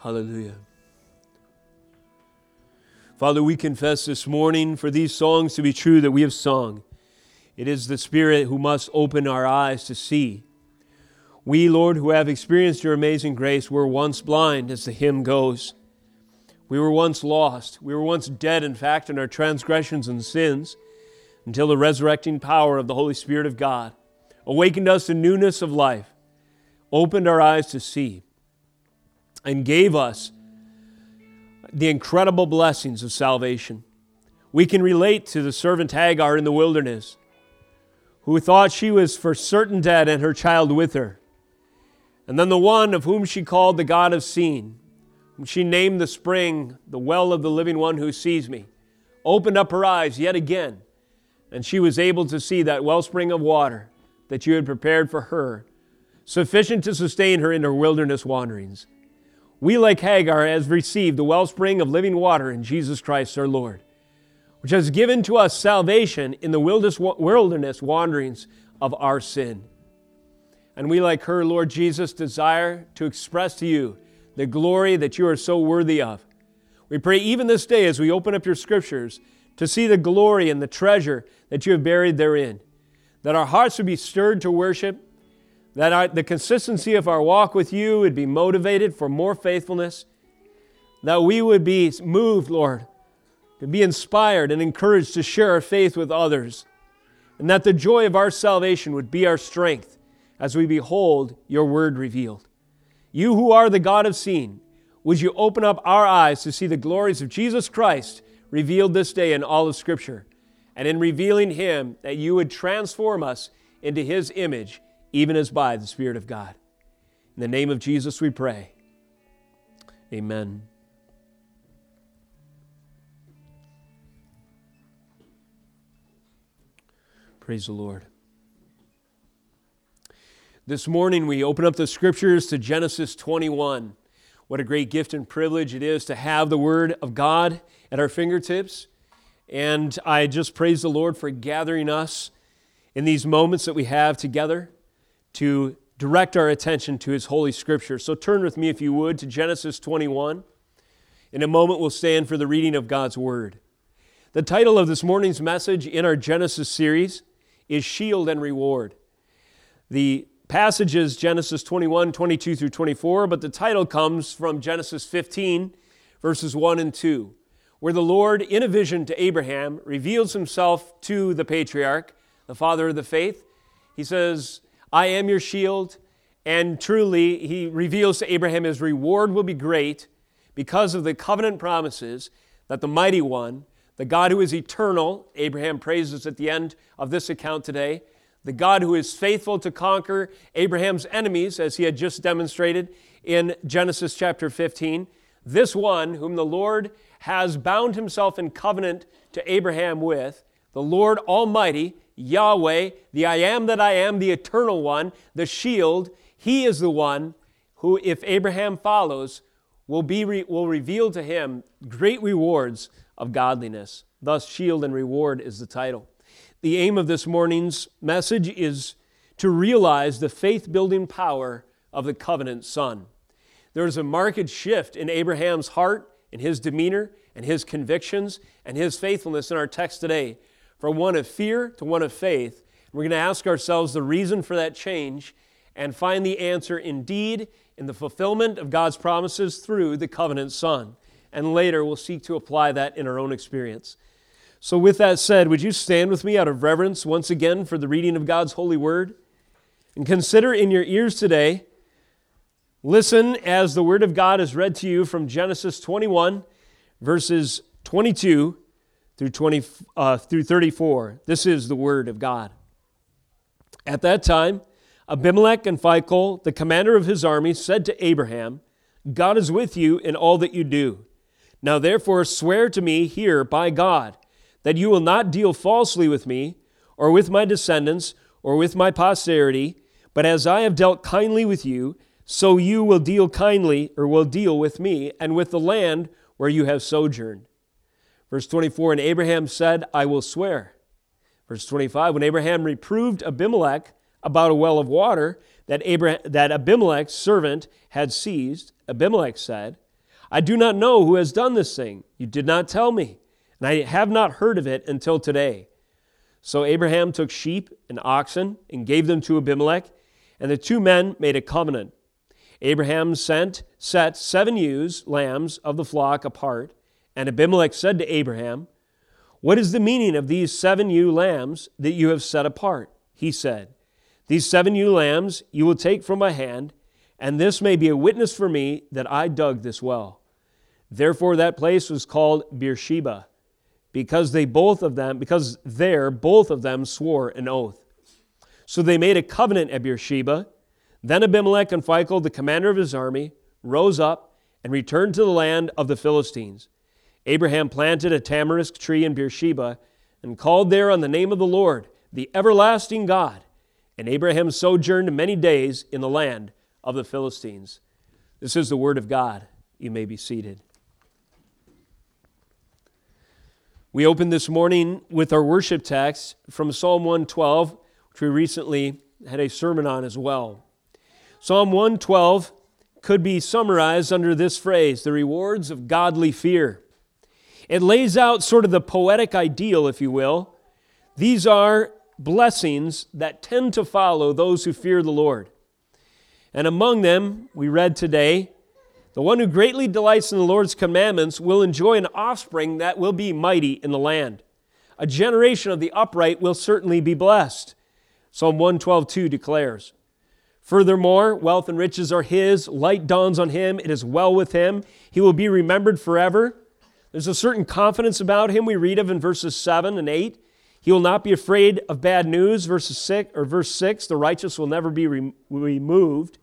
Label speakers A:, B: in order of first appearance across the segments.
A: Hallelujah. Father, we confess this morning for these songs to be true that we have sung. It is the Spirit who must open our eyes to see. We, Lord, who have experienced your amazing grace, were once blind, as the hymn goes. We were once lost. We were once dead, in fact, in our transgressions and sins, until the resurrecting power of the Holy Spirit of God awakened us to newness of life, opened our eyes to see, and gave us the incredible blessings of salvation. We can relate to the servant Hagar in the wilderness, who thought she was for certain dead and her child with her. And then the one of whom she called the God of seeing, whom she named the spring, the well of the living one who sees me, opened up her eyes yet again, and she was able to see that wellspring of water that you had prepared for her, sufficient to sustain her in her wilderness wanderings we, like Hagar, have received the wellspring of living water in Jesus Christ our Lord, which has given to us salvation in the wilderness wanderings of our sin. And we, like her, Lord Jesus, desire to express to you the glory that you are so worthy of. We pray even this day as we open up your scriptures to see the glory and the treasure that you have buried therein, that our hearts would be stirred to worship that our, the consistency of our walk with you would be motivated for more faithfulness, that we would be moved, Lord, to be inspired and encouraged to share our faith with others, and that the joy of our salvation would be our strength as we behold your word revealed. You who are the God of seeing, would you open up our eyes to see the glories of Jesus Christ revealed this day in all of Scripture, and in revealing Him, that you would transform us into His image even as by the Spirit of God. In the name of Jesus we pray. Amen. Praise the Lord. This morning we open up the scriptures to Genesis 21. What a great gift and privilege it is to have the Word of God at our fingertips. And I just praise the Lord for gathering us in these moments that we have together to direct our attention to His Holy Scripture. So turn with me, if you would, to Genesis 21. In a moment, we'll stand for the reading of God's Word. The title of this morning's message in our Genesis series is Shield and Reward. The passage is Genesis 21, 22 through 24, but the title comes from Genesis 15, verses 1 and 2, where the Lord, in a vision to Abraham, reveals himself to the patriarch, the father of the faith. He says, I am your shield. And truly, he reveals to Abraham his reward will be great because of the covenant promises that the mighty one, the God who is eternal, Abraham praises at the end of this account today, the God who is faithful to conquer Abraham's enemies, as he had just demonstrated in Genesis chapter 15, this one whom the Lord has bound himself in covenant to Abraham with, the Lord Almighty, Yahweh, the I am that I am, the eternal one, the shield, he is the one who, if Abraham follows, will, be will reveal to him great rewards of godliness. Thus, shield and reward is the title. The aim of this morning's message is to realize the faith building power of the covenant son. There is a marked shift in Abraham's heart, in his demeanor, and his convictions, and his faithfulness in our text today from one of fear to one of faith. We're going to ask ourselves the reason for that change and find the answer indeed in the fulfillment of God's promises through the covenant Son. And later we'll seek to apply that in our own experience. So, with that said, would you stand with me out of reverence once again for the reading of God's holy word? And consider in your ears today, listen as the word of God is read to you from Genesis 21, verses 22 through, 20, uh, through 34. This is the word of God. At that time, Abimelech and Phicol, the commander of his army, said to Abraham, God is with you in all that you do. Now therefore swear to me here by God that you will not deal falsely with me, or with my descendants, or with my posterity, but as I have dealt kindly with you, so you will deal kindly, or will deal with me, and with the land where you have sojourned. Verse 24, and Abraham said, I will swear. Verse 25, when Abraham reproved Abimelech about a well of water that, Abraham, that Abimelech's servant had seized, Abimelech said, I do not know who has done this thing. You did not tell me, and I have not heard of it until today. So Abraham took sheep and oxen and gave them to Abimelech, and the two men made a covenant. Abraham sent, set seven ewes, lambs of the flock apart, and Abimelech said to Abraham, What is the meaning of these seven ewe lambs that you have set apart? He said, These seven ewe lambs you will take from my hand, and this may be a witness for me that I dug this well. Therefore that place was called Beersheba, because they both of them, because there both of them swore an oath. So they made a covenant at Beersheba. Then Abimelech and Phicol, the commander of his army, rose up and returned to the land of the Philistines. Abraham planted a tamarisk tree in Beersheba and called there on the name of the Lord, the everlasting God. And Abraham sojourned many days in the land of the Philistines. This is the word of God. You may be seated. We opened this morning with our worship text from Psalm 112, which we recently had a sermon on as well. Psalm 112 could be summarized under this phrase the rewards of godly fear. It lays out sort of the poetic ideal, if you will. These are blessings that tend to follow those who fear the Lord. And among them, we read today, the one who greatly delights in the Lord's commandments will enjoy an offspring that will be mighty in the land. A generation of the upright will certainly be blessed. Psalm 112:2 declares. Furthermore, wealth and riches are his, light dawns on him, it is well with him, he will be remembered forever. There's a certain confidence about him we read of in verses 7 and 8. He will not be afraid of bad news, verses 6 or verse 6, the righteous will never be re- removed.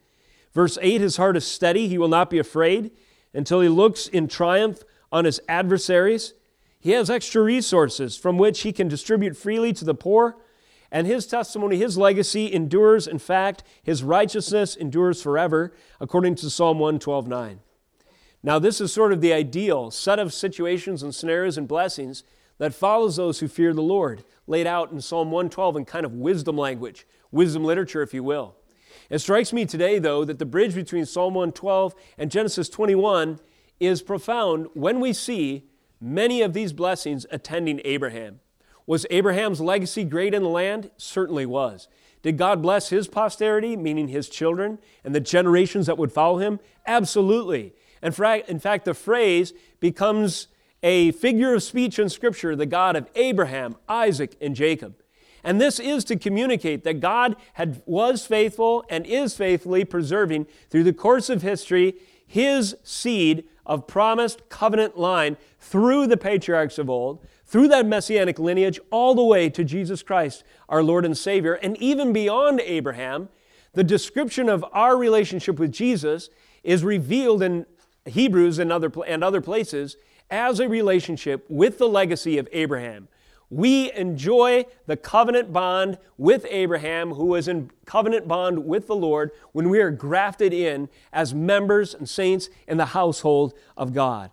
A: Verse 8, his heart is steady, he will not be afraid until he looks in triumph on his adversaries. He has extra resources from which he can distribute freely to the poor, and his testimony, his legacy endures. In fact, his righteousness endures forever, according to Psalm 112:9. Now, this is sort of the ideal set of situations and scenarios and blessings that follows those who fear the Lord, laid out in Psalm 112 in kind of wisdom language, wisdom literature, if you will. It strikes me today, though, that the bridge between Psalm 112 and Genesis 21 is profound when we see many of these blessings attending Abraham. Was Abraham's legacy great in the land? Certainly was. Did God bless his posterity, meaning his children, and the generations that would follow him? Absolutely. And in fact, the phrase becomes a figure of speech in Scripture, the God of Abraham, Isaac, and Jacob. And this is to communicate that God had, was faithful and is faithfully preserving through the course of history his seed of promised covenant line through the patriarchs of old, through that messianic lineage, all the way to Jesus Christ, our Lord and Savior, and even beyond Abraham. The description of our relationship with Jesus is revealed in Hebrews and other, and other places as a relationship with the legacy of Abraham. We enjoy the covenant bond with Abraham, who was in covenant bond with the Lord, when we are grafted in as members and saints in the household of God.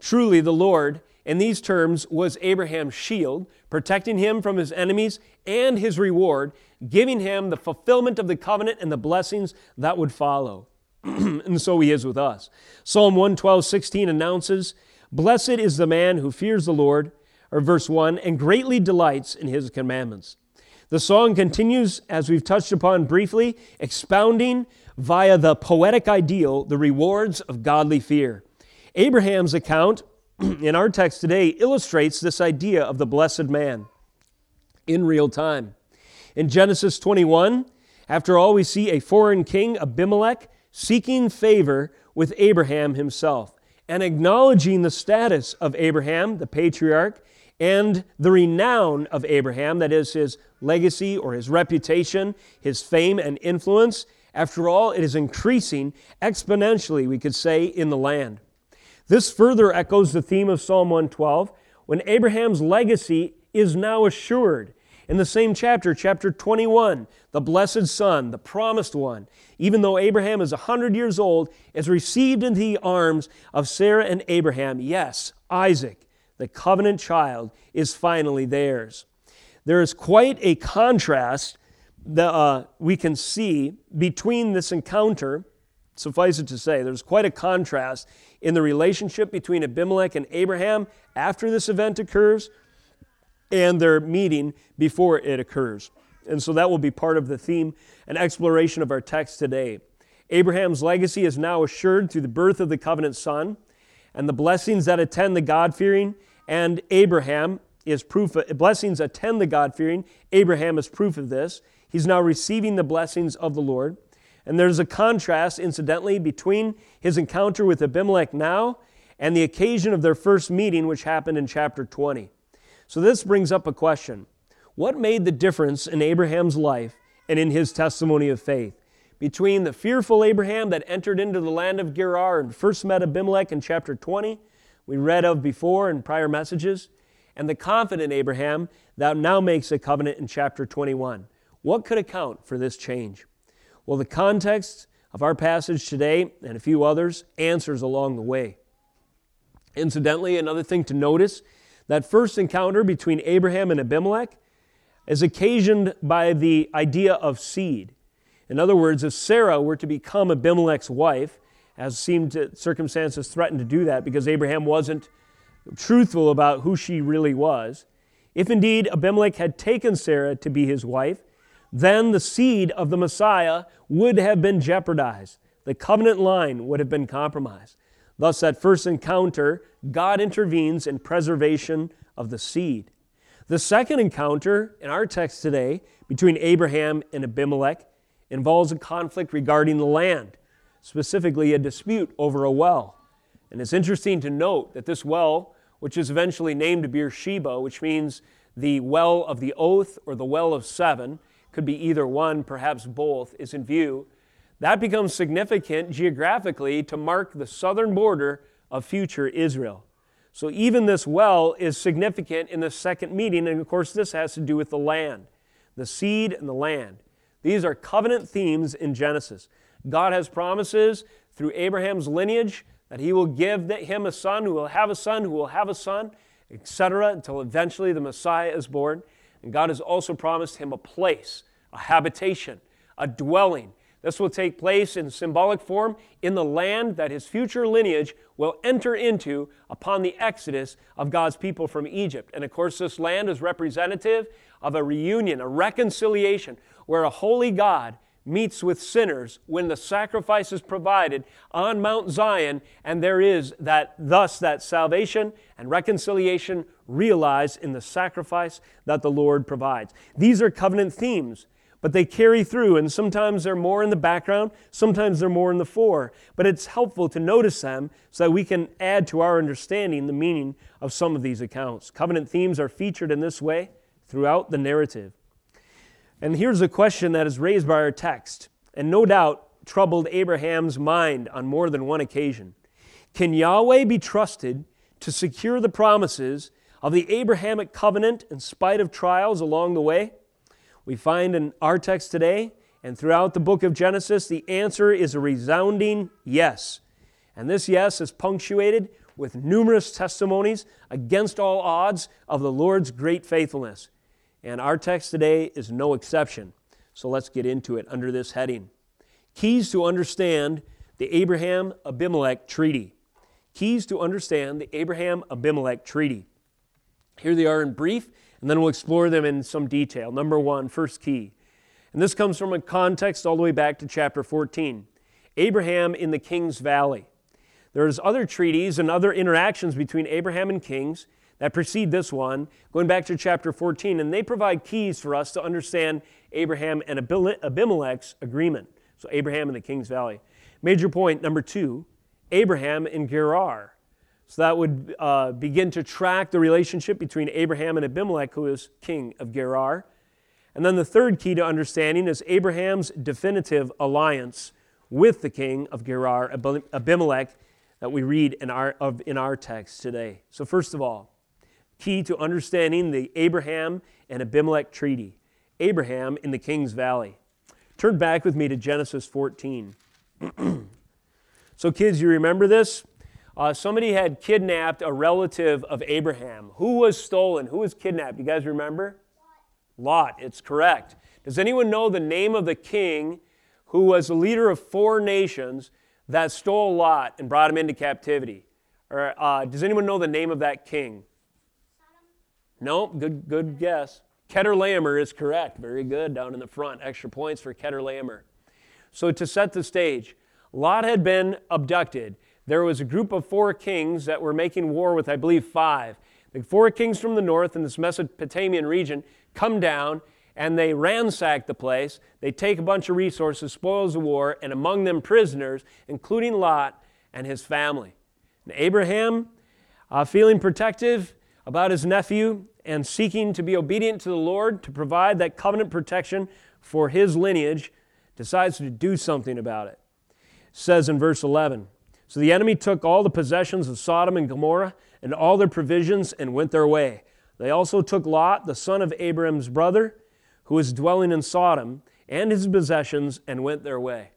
A: Truly, the Lord, in these terms, was Abraham's shield, protecting him from his enemies and his reward, giving him the fulfillment of the covenant and the blessings that would follow. and so he is with us. Psalm 112, 16 announces, Blessed is the man who fears the Lord, or verse 1, and greatly delights in his commandments. The song continues, as we've touched upon briefly, expounding via the poetic ideal the rewards of godly fear. Abraham's account in our text today illustrates this idea of the blessed man in real time. In Genesis 21, after all, we see a foreign king, Abimelech, seeking favor with Abraham himself and acknowledging the status of Abraham, the patriarch, and the renown of Abraham, that is, his legacy or his reputation, his fame and influence. After all, it is increasing exponentially, we could say, in the land. This further echoes the theme of Psalm 112 when Abraham's legacy is now assured in the same chapter, chapter 21, the blessed Son, the promised one, even though Abraham is 100 years old, is received into the arms of Sarah and Abraham. Yes, Isaac, the covenant child, is finally theirs. There is quite a contrast that uh, we can see between this encounter suffice it to say, there's quite a contrast in the relationship between Abimelech and Abraham after this event occurs and their meeting before it occurs. And so that will be part of the theme and exploration of our text today. Abraham's legacy is now assured through the birth of the covenant son and the blessings that attend the God fearing, and Abraham is proof of blessings attend the God fearing. Abraham is proof of this. He's now receiving the blessings of the Lord. And there's a contrast, incidentally, between his encounter with Abimelech now and the occasion of their first meeting, which happened in chapter 20. So this brings up a question What made the difference in Abraham's life and in his testimony of faith? Between the fearful Abraham that entered into the land of Gerar and first met Abimelech in chapter 20, we read of before in prior messages, and the confident Abraham that now makes a covenant in chapter 21. What could account for this change? Well, the context of our passage today and a few others answers along the way. Incidentally, another thing to notice that first encounter between Abraham and Abimelech is occasioned by the idea of seed. In other words, if Sarah were to become Abimelech's wife, as seemed to, circumstances threatened to do that because Abraham wasn't truthful about who she really was, if indeed Abimelech had taken Sarah to be his wife, then the seed of the Messiah would have been jeopardized. The covenant line would have been compromised. Thus, at first encounter, God intervenes in preservation of the seed. The second encounter in our text today between Abraham and Abimelech involves a conflict regarding the land, specifically a dispute over a well. And it's interesting to note that this well, which is eventually named Beersheba, which means the well of the oath or the well of seven, could be either one, perhaps both, is in view. That becomes significant geographically to mark the southern border of future Israel. So even this well is significant in the second meeting, and of course, this has to do with the land, the seed and the land. These are covenant themes in Genesis. God has promises through Abraham's lineage that he will give him a son who will have a son who will have a son, etc., until eventually the Messiah is born. And God has also promised him a place a habitation, a dwelling. This will take place in symbolic form in the land that his future lineage will enter into upon the exodus of God's people from Egypt. And of course, this land is representative of a reunion, a reconciliation, where a holy God meets with sinners when the sacrifice is provided on Mount Zion, and there is that thus that salvation and reconciliation realized in the sacrifice that the Lord provides. These are covenant themes but they carry through, and sometimes they're more in the background, sometimes they're more in the fore. But it's helpful to notice them so that we can add to our understanding the meaning of some of these accounts. Covenant themes are featured in this way throughout the narrative. And here's a question that is raised by our text, and no doubt troubled Abraham's mind on more than one occasion. Can Yahweh be trusted to secure the promises of the Abrahamic covenant in spite of trials along the way? We find in our text today and throughout the book of Genesis, the answer is a resounding yes. And this yes is punctuated with numerous testimonies against all odds of the Lord's great faithfulness. And our text today is no exception. So let's get into it under this heading Keys to understand the Abraham Abimelech Treaty. Keys to understand the Abraham Abimelech Treaty. Here they are in brief and then we'll explore them in some detail. Number one, first key. And this comes from a context all the way back to chapter 14 Abraham in the King's Valley. There's other treaties and other interactions between Abraham and kings that precede this one, going back to chapter 14, and they provide keys for us to understand Abraham and Abimelech's agreement. So, Abraham in the King's Valley. Major point number two Abraham in Gerar. So that would uh, begin to track the relationship between Abraham and Abimelech, who is king of Gerar. And then the third key to understanding is Abraham's definitive alliance with the king of Gerar, Abimelech, that we read in our, of, in our text today. So, first of all, key to understanding the Abraham and Abimelech treaty Abraham in the King's Valley. Turn back with me to Genesis 14. so, kids, you remember this? Uh, somebody had kidnapped a relative of Abraham. Who was stolen? Who was kidnapped? You guys remember? Lot. It's correct. Does anyone know the name of the king who was the leader of four nations that stole Lot and brought him into captivity? Or uh, does anyone know the name of that king? No, good, good guess. Chedorlaomer is correct. Very good down in the front. Extra points for Chedorlaomer. So to set the stage, Lot had been abducted. There was a group of four kings that were making war with, I believe, five. The four kings from the north in this Mesopotamian region come down and they ransack the place. They take a bunch of resources, spoils of war, and among them prisoners, including Lot and his family. And Abraham, uh, feeling protective about his nephew and seeking to be obedient to the Lord to provide that covenant protection for his lineage, decides to do something about it. it says in verse 11 So the enemy took all the possessions of Sodom and Gomorrah and all their provisions and went their way. They also took Lot, the son of Abraham's brother, who was dwelling in Sodom, and his possessions and went their way.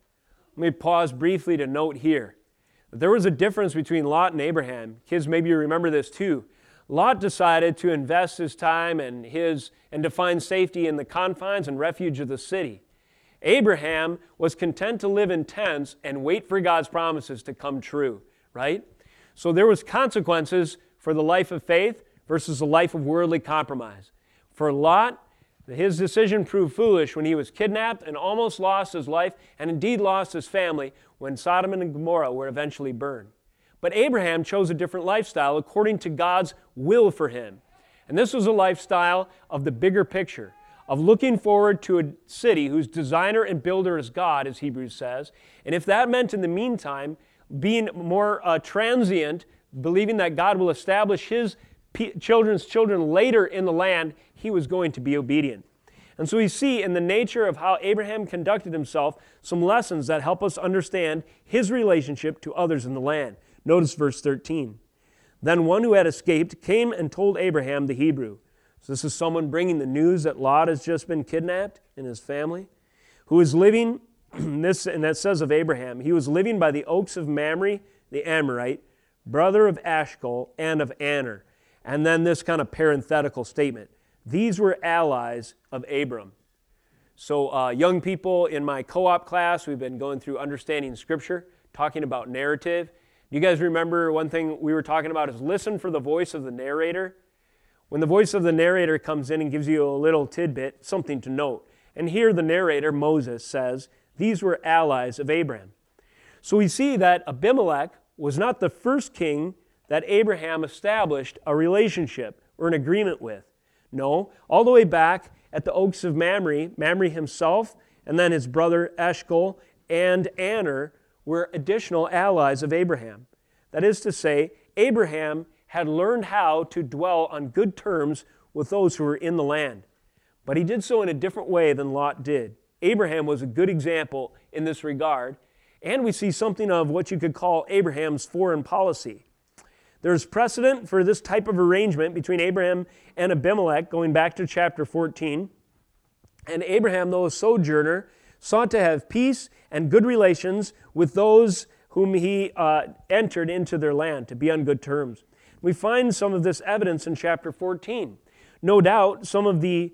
A: Let me pause briefly to note here that there was a difference between Lot and Abraham. Kids, maybe you remember this too. Lot decided to invest his time and his and to find safety in the confines and refuge of the city. Abraham was content to live in tents and wait for God's promises to come true, right? So there was consequences for the life of faith versus the life of worldly compromise. For Lot, his decision proved foolish when he was kidnapped and almost lost his life and indeed lost his family when Sodom and Gomorrah were eventually burned. But Abraham chose a different lifestyle according to God's will for him. And this was a lifestyle of the bigger picture, of looking forward to a city whose designer and builder is God, as Hebrews says. And if that meant in the meantime being more uh, transient, believing that God will establish his p- children's children later in the land, he was going to be obedient. And so we see in the nature of how Abraham conducted himself some lessons that help us understand his relationship to others in the land. Notice verse 13. Then one who had escaped came and told Abraham the Hebrew. So this is someone bringing the news that Lot has just been kidnapped and his family, who is living this, and that says of Abraham, he was living by the oaks of Mamre, the Amorite, brother of Eshcol and of Aner. And then this kind of parenthetical statement these were allies of Abram. So, uh, young people in my co op class, we've been going through understanding Scripture, talking about narrative. You guys remember one thing we were talking about is listen for the voice of the narrator. When the voice of the narrator comes in and gives you a little tidbit, something to note. And here the narrator, Moses, says, these were allies of Abraham. So we see that Abimelech was not the first king that Abraham established a relationship or an agreement with. No, all the way back at the Oaks of Mamre, Mamre himself, and then his brother Eshcol and Aner were additional allies of Abraham. That is to say, Abraham had learned how to dwell on good terms with those who were in the land. But he did so in a different way than Lot did. Abraham was a good example in this regard, and we see something of what you could call Abraham's foreign policy. There's precedent for this type of arrangement between Abraham and Abimelech going back to chapter 14. And Abraham, though a sojourner, sought to have peace and good relations with those whom he uh, entered into their land, to be on good terms. We find some of this evidence in chapter 14. No doubt, some of the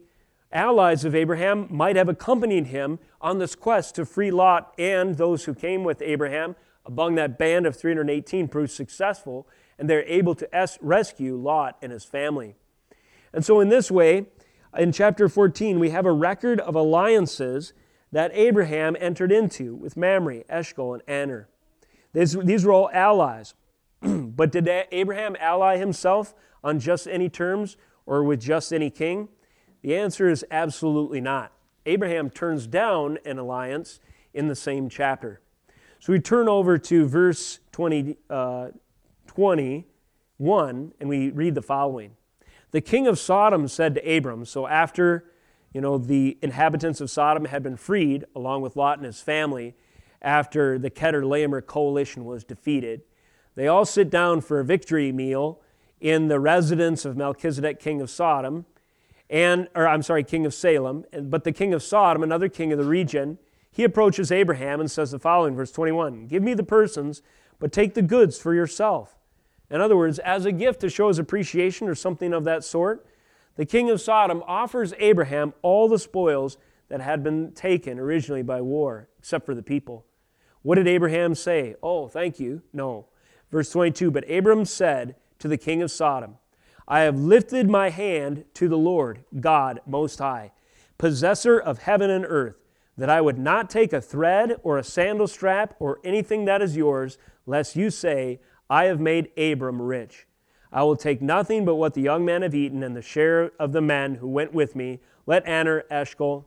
A: allies of Abraham might have accompanied him on this quest to free Lot and those who came with Abraham among that band of 318 proved successful, and they're able to es- rescue Lot and his family. And so, in this way, in chapter 14, we have a record of alliances that Abraham entered into with Mamre, Eshcol, and Aner. These, these were all allies. but did Abraham ally himself on just any terms or with just any king? The answer is absolutely not. Abraham turns down an alliance in the same chapter. So we turn over to verse 20, uh, 21 and we read the following. The king of Sodom said to Abram, so after you know, the inhabitants of Sodom had been freed along with Lot and his family after the Chedorlaomer coalition was defeated, they all sit down for a victory meal in the residence of Melchizedek, king of Sodom and or I'm sorry, king of Salem, but the king of Sodom, another king of the region, he approaches Abraham and says the following, verse 21 Give me the persons, but take the goods for yourself. In other words, as a gift to show his appreciation or something of that sort, the king of Sodom offers Abraham all the spoils that had been taken originally by war, except for the people. What did Abraham say? Oh, thank you. No. Verse 22 But Abram said to the king of Sodom, I have lifted my hand to the Lord, God Most High, possessor of heaven and earth, that I would not take a thread or a sandal strap or anything that is yours, lest you say, I have made Abram rich. I will take nothing but what the young men have eaten and the share of the men who went with me. Let Aner, Eshcol,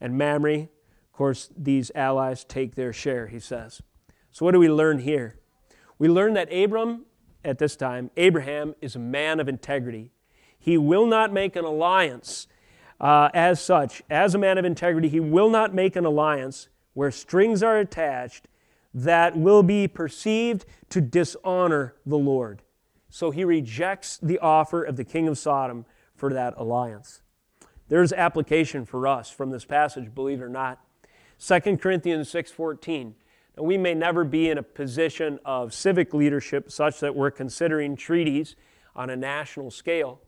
A: and Mamre, of course, these allies, take their share, he says. So, what do we learn here? We learn that Abram, at this time, Abraham is a man of integrity. He will not make an alliance uh, as such. As a man of integrity, he will not make an alliance where strings are attached that will be perceived to dishonor the Lord. So he rejects the offer of the king of Sodom for that alliance. There's application for us from this passage, believe it or not. 2 Corinthians 6:14. Now we may never be in a position of civic leadership such that we're considering treaties on a national scale,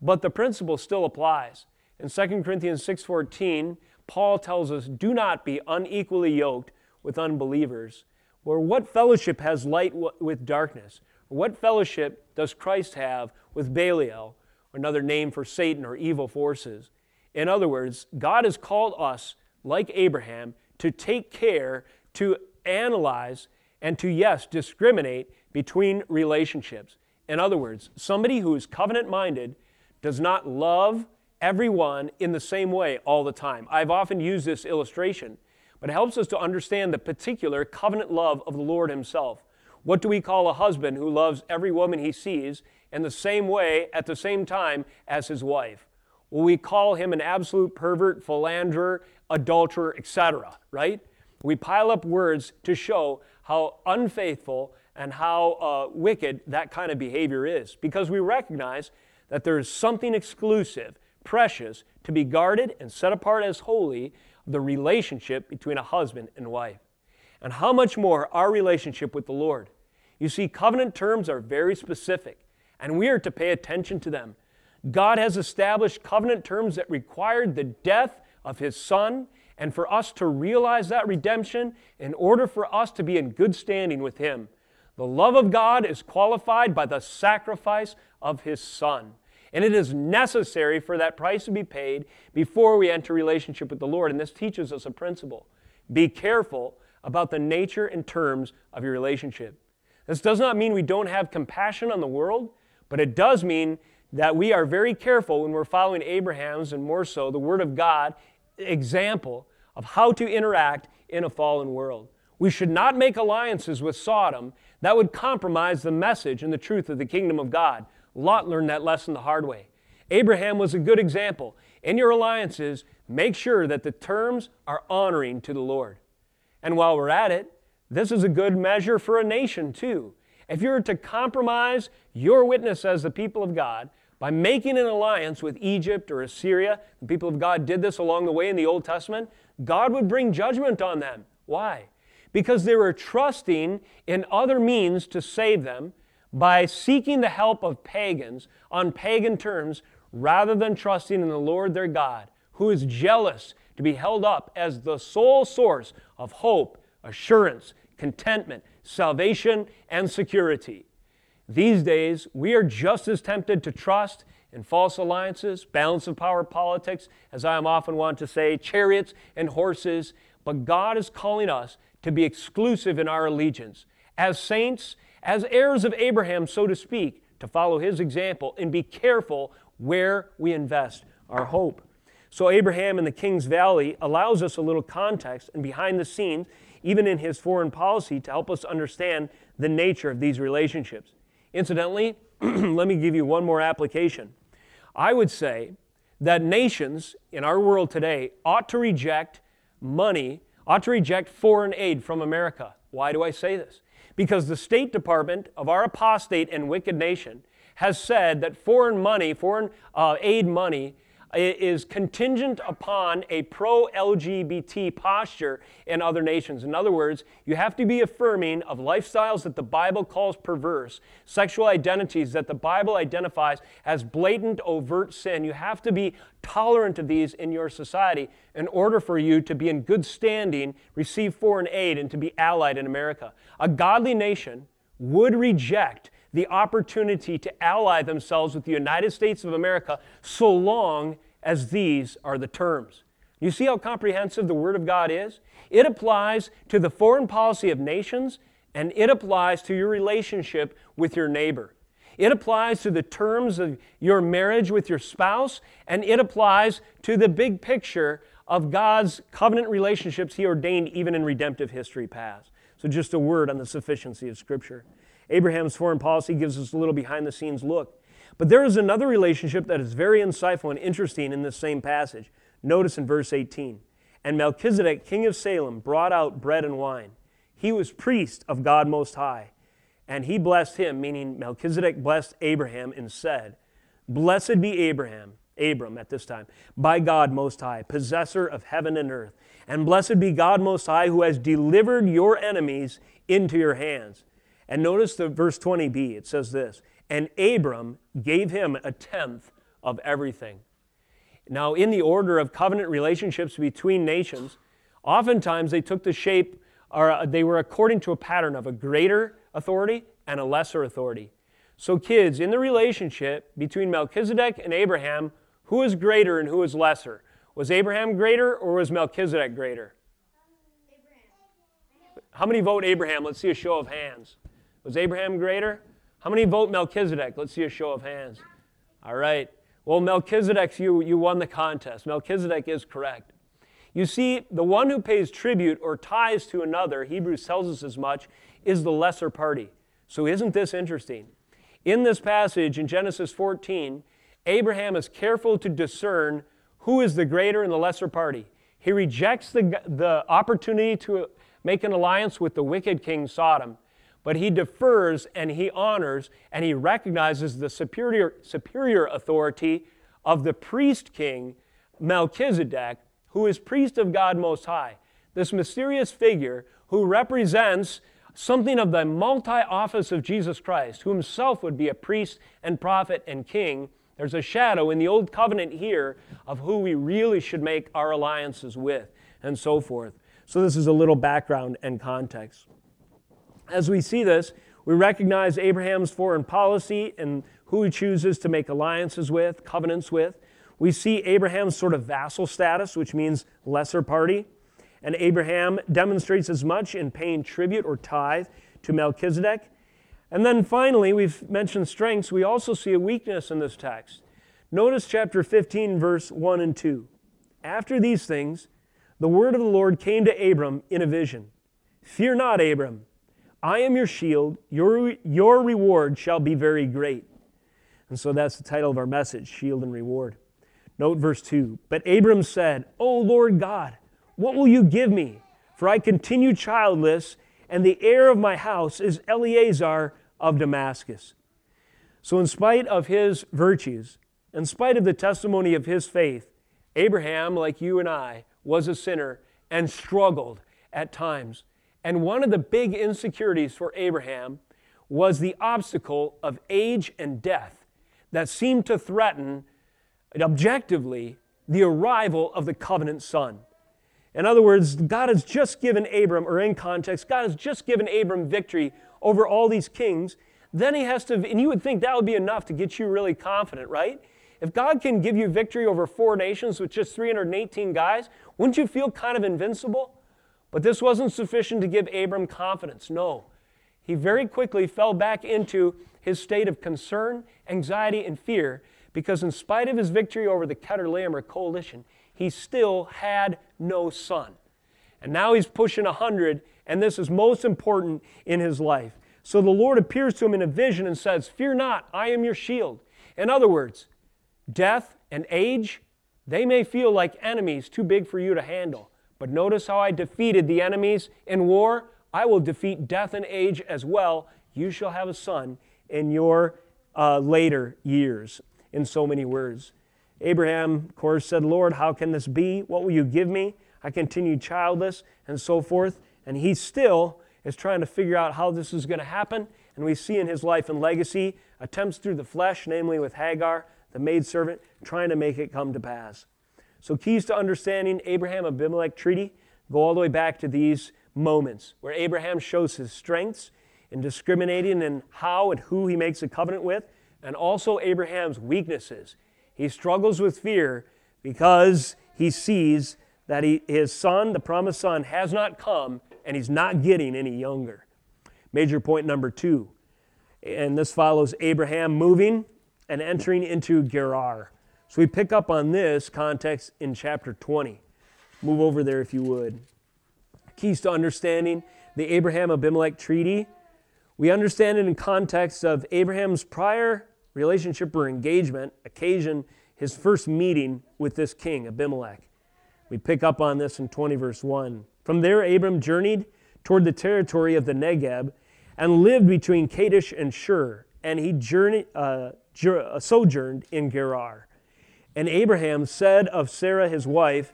A: but the principle still applies. In 2 Corinthians 6:14, Paul tells us, "Do not be unequally yoked with unbelievers." Or what fellowship has light with darkness? What fellowship does Christ have with Belial, another name for Satan or evil forces? In other words, God has called us, like Abraham, to take care, to analyze, and to, yes, discriminate between relationships. In other words, somebody who is covenant minded does not love everyone in the same way all the time. I've often used this illustration, but it helps us to understand the particular covenant love of the Lord Himself. What do we call a husband who loves every woman he sees in the same way at the same time as his wife? Well, we call him an absolute pervert, philanderer, adulterer, etc., right? We pile up words to show how unfaithful and how uh, wicked that kind of behavior is because we recognize that there is something exclusive, precious, to be guarded and set apart as holy the relationship between a husband and wife and how much more our relationship with the Lord. You see, covenant terms are very specific, and we are to pay attention to them. God has established covenant terms that required the death of His Son, and for us to realize that redemption in order for us to be in good standing with Him. The love of God is qualified by the sacrifice of His Son. And it is necessary for that price to be paid before we enter relationship with the Lord. And this teaches us a principle. Be careful about the nature and terms of your relationship. This does not mean we don't have compassion on the world, but it does mean that we are very careful when we're following Abraham's and more so the Word of God example of how to interact in a fallen world. We should not make alliances with Sodom that would compromise the message and the truth of the kingdom of God. Lot learned that lesson the hard way. Abraham was a good example. In your alliances, make sure that the terms are honoring to the Lord. And while we're at it, this is a good measure for a nation too. If you're to compromise your witness as the people of God by making an alliance with Egypt or Assyria, the people of God did this along the way in the Old Testament, God would bring judgment on them. Why? Because they were trusting in other means to save them by seeking the help of pagans on pagan terms rather than trusting in the Lord their God, who is jealous to be held up as the sole source of hope, assurance, contentment, salvation, and security. These days, we are just as tempted to trust in false alliances, balance of power politics, as I am often wont to say, chariots and horses, but God is calling us to be exclusive in our allegiance. As saints, as heirs of Abraham, so to speak, to follow his example and be careful where we invest our hope. So, Abraham in the King's Valley allows us a little context and behind the scenes, even in his foreign policy, to help us understand the nature of these relationships. Incidentally, let me give you one more application. I would say that nations in our world today ought to reject money, ought to reject foreign aid from America. Why do I say this? Because the State Department of our apostate and wicked nation has said that foreign money, foreign uh, aid money, is contingent upon a pro LGBT posture in other nations. In other words, you have to be affirming of lifestyles that the Bible calls perverse, sexual identities that the Bible identifies as blatant, overt sin. You have to be tolerant of these in your society in order for you to be in good standing, receive foreign aid, and to be allied in America. A godly nation would reject the opportunity to ally themselves with the United States of America so long as these are the terms. You see how comprehensive the Word of God is? It applies to the foreign policy of nations and it applies to your relationship with your neighbor. It applies to the terms of your marriage with your spouse, and it applies to the big picture of God's covenant relationships He ordained even in redemptive history past. So, just a word on the sufficiency of Scripture. Abraham's foreign policy gives us a little behind the scenes look. But there is another relationship that is very insightful and interesting in this same passage. Notice in verse 18 And Melchizedek, king of Salem, brought out bread and wine. He was priest of God Most High. And he blessed him, meaning Melchizedek blessed Abraham and said, Blessed be Abraham, Abram at this time, by God Most High, possessor of heaven and earth. And blessed be God Most High, who has delivered your enemies into your hands. And notice the verse 20b, it says this And Abram gave him a tenth of everything. Now, in the order of covenant relationships between nations, oftentimes they took the shape, or uh, they were according to a pattern of a greater authority and a lesser authority. So, kids, in the relationship between Melchizedek and Abraham, who is greater and who is lesser? Was Abraham greater or was Melchizedek greater? Abraham. How many vote Abraham? Let's see a show of hands. Was Abraham greater? How many vote Melchizedek? Let's see a show of hands. All right. Well, Melchizedek, you, you won the contest. Melchizedek is correct. You see, the one who pays tribute or tithes to another, Hebrews tells us as much, is the lesser party. So, isn't this interesting? In this passage in Genesis 14, Abraham is careful to discern who is the greater and the lesser party. He rejects the, the opportunity to make an alliance with the wicked king Sodom but he defers and he honors and he recognizes the superior, superior authority of the priest king Melchizedek, who is priest of God Most High. This mysterious figure who represents something of the multi office of Jesus Christ, who himself would be a priest and prophet and king. There's a shadow in the Old Covenant here of who we really should make our alliances with, and so forth. So, this is a little background and context. As we see this, we recognize Abraham's foreign policy and who he chooses to make alliances with, covenants with. We see Abraham's sort of vassal status, which means lesser party. And Abraham demonstrates as much in paying tribute or tithe to Melchizedek. And then finally, we've mentioned strengths. We also see a weakness in this text. Notice chapter 15, verse 1 and 2. After these things, the word of the Lord came to Abram in a vision Fear not, Abram. I am your shield, your, your reward shall be very great. And so that's the title of our message Shield and Reward. Note verse 2 But Abram said, O Lord God, what will you give me? For I continue childless, and the heir of my house is Eleazar of Damascus. So, in spite of his virtues, in spite of the testimony of his faith, Abraham, like you and I, was a sinner and struggled at times and one of the big insecurities for Abraham was the obstacle of age and death that seemed to threaten, objectively, the arrival of the covenant son. In other words, God has just given Abram, or in context, God has just given Abram victory over all these kings. Then he has to, and you would think that would be enough to get you really confident, right? If God can give you victory over four nations with just 318 guys, wouldn't you feel kind of invincible? But this wasn't sufficient to give Abram confidence. No. He very quickly fell back into his state of concern, anxiety, and fear because, in spite of his victory over the Kedar coalition, he still had no son. And now he's pushing 100, and this is most important in his life. So the Lord appears to him in a vision and says, Fear not, I am your shield. In other words, death and age, they may feel like enemies too big for you to handle. But notice how I defeated the enemies in war. I will defeat death and age as well. You shall have a son in your uh, later years, in so many words. Abraham, of course, said, Lord, how can this be? What will you give me? I continue childless and so forth. And he still is trying to figure out how this is going to happen. And we see in his life and legacy attempts through the flesh, namely with Hagar, the maidservant, trying to make it come to pass. So, keys to understanding Abraham Abimelech treaty go all the way back to these moments where Abraham shows his strengths in discriminating in how and who he makes a covenant with, and also Abraham's weaknesses. He struggles with fear because he sees that he, his son, the promised son, has not come and he's not getting any younger. Major point number two, and this follows Abraham moving and entering into Gerar. So we pick up on this context in chapter 20. Move over there if you would. Keys to understanding the Abraham Abimelech treaty. We understand it in context of Abraham's prior relationship or engagement, occasion his first meeting with this king, Abimelech. We pick up on this in 20, verse 1. From there, Abram journeyed toward the territory of the Negeb and lived between Kadesh and Shur, and he journeyed, uh, uh, sojourned in Gerar. And Abraham said of Sarah his wife,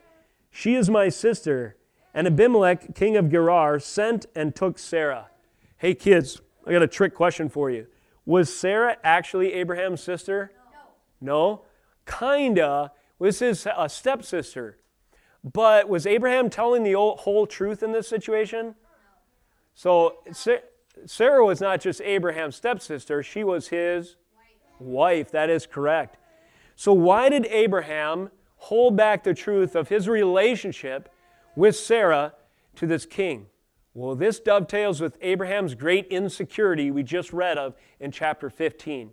A: She is my sister. And Abimelech, king of Gerar, sent and took Sarah. Hey kids, I got a trick question for you. Was Sarah actually Abraham's sister? No. No? Kinda. Was his uh, stepsister. But was Abraham telling the whole truth in this situation? So Sarah was not just Abraham's stepsister, she was his wife. That is correct. So, why did Abraham hold back the truth of his relationship with Sarah to this king? Well, this dovetails with Abraham's great insecurity we just read of in chapter 15.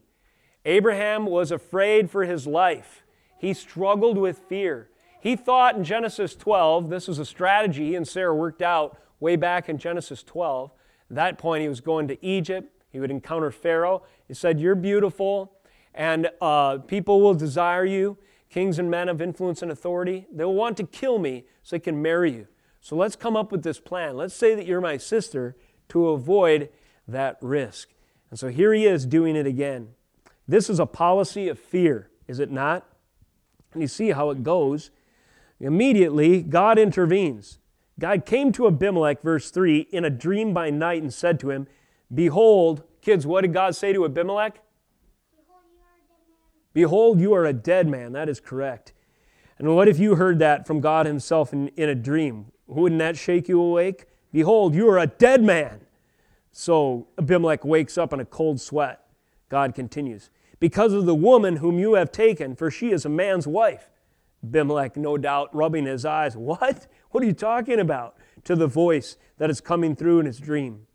A: Abraham was afraid for his life, he struggled with fear. He thought in Genesis 12, this was a strategy he and Sarah worked out way back in Genesis 12. At that point, he was going to Egypt. He would encounter Pharaoh. He said, You're beautiful, and uh, people will desire you. Kings and men of influence and authority, they'll want to kill me so they can marry you. So let's come up with this plan. Let's say that you're my sister to avoid that risk. And so here he is doing it again. This is a policy of fear, is it not? And you see how it goes. Immediately, God intervenes. God came to Abimelech, verse 3, in a dream by night and said to him, Behold, kids, what did God say to Abimelech? Behold, you are a dead man. That is correct. And what if you heard that from God Himself in, in a dream? Wouldn't that shake you awake? Behold, you are a dead man. So Abimelech wakes up in a cold sweat. God continues, Because of the woman whom you have taken, for she is a man's wife. Abimelech, no doubt, rubbing his eyes. What? What are you talking about? To the voice that is coming through in his dream.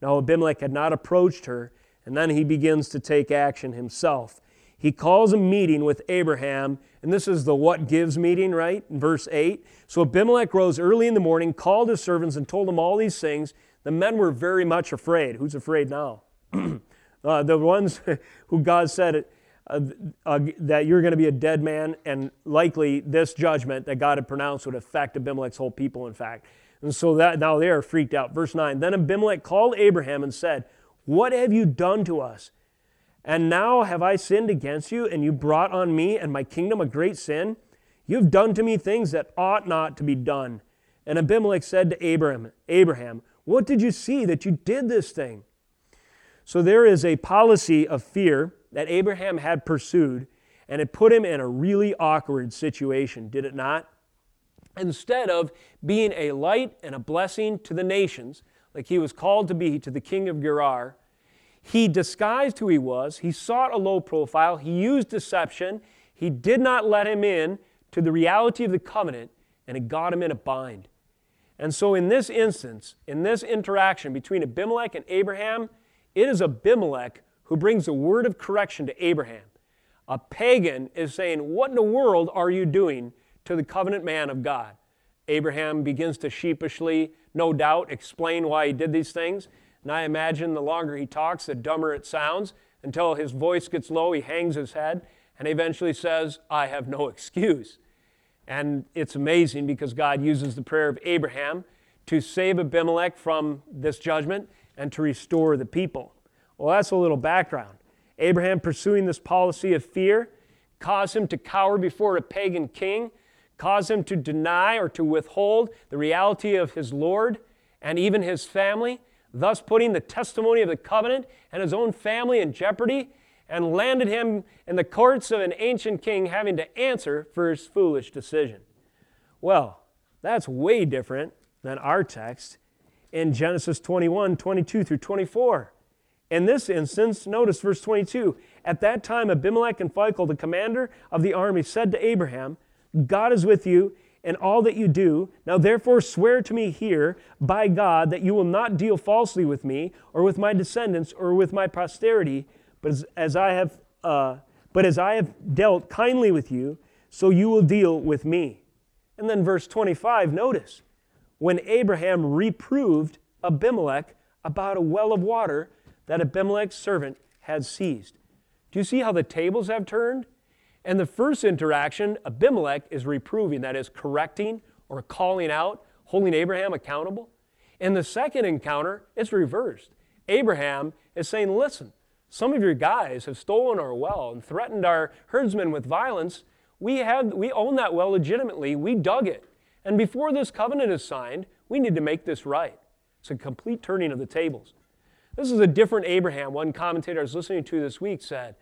A: Now, Abimelech had not approached her, and then he begins to take action himself. He calls a meeting with Abraham, and this is the what gives meeting, right? In verse 8. So Abimelech rose early in the morning, called his servants, and told them all these things. The men were very much afraid. Who's afraid now? uh, the ones who God said, uh, uh, that you're going to be a dead man, and likely this judgment that God had pronounced would affect Abimelech's whole people, in fact. And so that now they are freaked out. Verse 9 Then Abimelech called Abraham and said, What have you done to us? And now have I sinned against you, and you brought on me and my kingdom a great sin? You've done to me things that ought not to be done. And Abimelech said to Abraham, Abraham, What did you see that you did this thing? So there is a policy of fear that Abraham had pursued, and it put him in a really awkward situation, did it not? Instead of being a light and a blessing to the nations, like he was called to be to the king of Gerar, he disguised who he was. He sought a low profile. He used deception. He did not let him in to the reality of the covenant, and it got him in a bind. And so, in this instance, in this interaction between Abimelech and Abraham, it is Abimelech who brings a word of correction to Abraham. A pagan is saying, What in the world are you doing to the covenant man of God? Abraham begins to sheepishly, no doubt, explain why he did these things. And I imagine the longer he talks, the dumber it sounds until his voice gets low, he hangs his head, and eventually says, I have no excuse. And it's amazing because God uses the prayer of Abraham to save Abimelech from this judgment and to restore the people. Well, that's a little background. Abraham pursuing this policy of fear. cause him to cower before a pagan king, cause him to deny or to withhold the reality of his Lord and even his family, thus putting the testimony of the covenant and his own family in jeopardy, and landed him in the courts of an ancient king having to answer for his foolish decision. Well, that's way different than our text in Genesis 21 22 through 24. In this instance, notice verse 22 At that time, Abimelech and Phicol, the commander of the army, said to Abraham, God is with you in all that you do. Now therefore swear to me here by God that you will not deal falsely with me, or with my descendants, or with my posterity, but as, as I have, uh, but as I have dealt kindly with you, so you will deal with me. And then verse 25, notice when Abraham reproved Abimelech about a well of water that Abimelech's servant had seized. Do you see how the tables have turned? And the first interaction, Abimelech is reproving, that is, correcting or calling out, holding Abraham accountable. In the second encounter, it's reversed. Abraham is saying, Listen, some of your guys have stolen our well and threatened our herdsmen with violence. We, have, we own that well legitimately. We dug it. And before this covenant is signed, we need to make this right. It's a complete turning of the tables. This is a different Abraham, one commentator I was listening to this week said.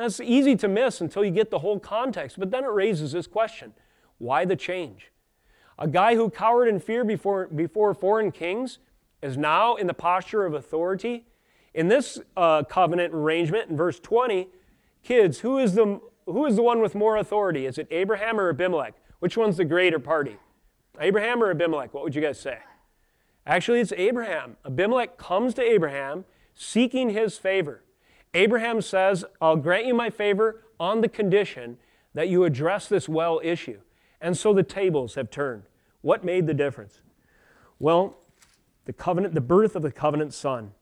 A: It's easy to miss until you get the whole context, but then it raises this question why the change? A guy who cowered in fear before, before foreign kings is now in the posture of authority. In this uh, covenant arrangement in verse 20, kids, who is, the, who is the one with more authority? Is it Abraham or Abimelech? Which one's the greater party? Abraham or Abimelech? What would you guys say? Actually, it's Abraham. Abimelech comes to Abraham seeking his favor. Abraham says, I'll grant you my favor on the condition that you address this well issue. And so the tables have turned. What made the difference? Well, the covenant, the birth of the covenant son.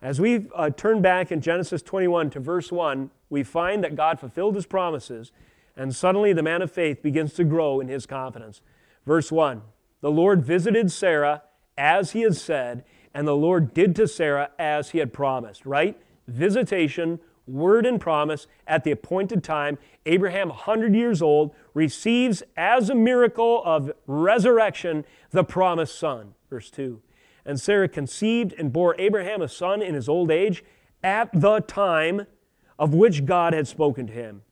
A: As we uh, turn back in Genesis 21 to verse 1, we find that God fulfilled his promises, and suddenly the man of faith begins to grow in his confidence. Verse 1 The Lord visited Sarah as he had said, and the Lord did to Sarah as he had promised, right? Visitation, word and promise at the appointed time. Abraham, 100 years old, receives as a miracle of resurrection the promised son. Verse 2. And Sarah conceived and bore Abraham a son in his old age at the time of which God had spoken to him.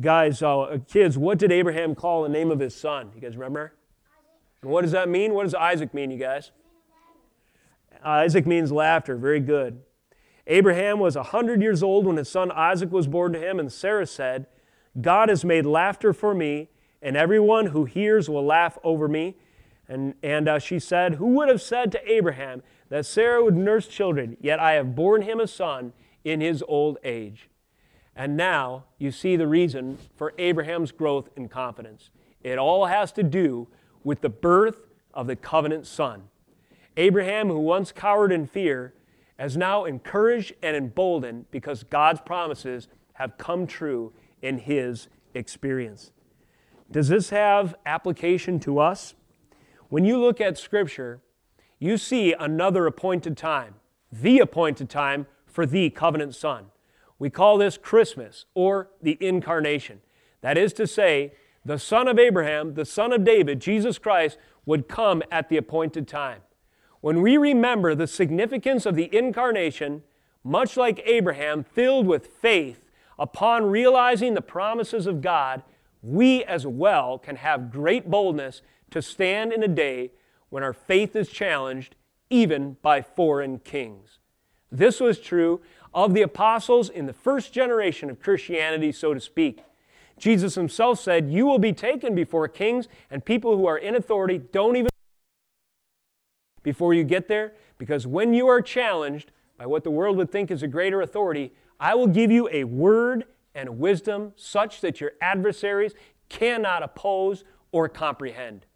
A: Guys, uh, kids, what did Abraham call the name of his son? You guys remember? And what does that mean? What does Isaac mean, you guys? Isaac means laughter. Very good. Abraham was 100 years old when his son Isaac was born to him, and Sarah said, God has made laughter for me, and everyone who hears will laugh over me. And, and uh, she said, Who would have said to Abraham that Sarah would nurse children? Yet I have borne him a son in his old age. And now you see the reason for Abraham's growth in confidence. It all has to do with the birth of the covenant son. Abraham, who once cowered in fear, is now encouraged and emboldened because God's promises have come true in his experience. Does this have application to us? When you look at Scripture, you see another appointed time, the appointed time for the covenant Son. We call this Christmas or the incarnation. That is to say, the son of Abraham, the son of David, Jesus Christ, would come at the appointed time. When we remember the significance of the incarnation, much like Abraham, filled with faith upon realizing the promises of God, we as well can have great boldness to stand in a day when our faith is challenged even by foreign kings. This was true of the apostles in the first generation of Christianity, so to speak. Jesus himself said, You will be taken before kings and people who are in authority. Don't even before you get there, because when you are challenged by what the world would think is a greater authority, I will give you a word and wisdom such that your adversaries cannot oppose or comprehend.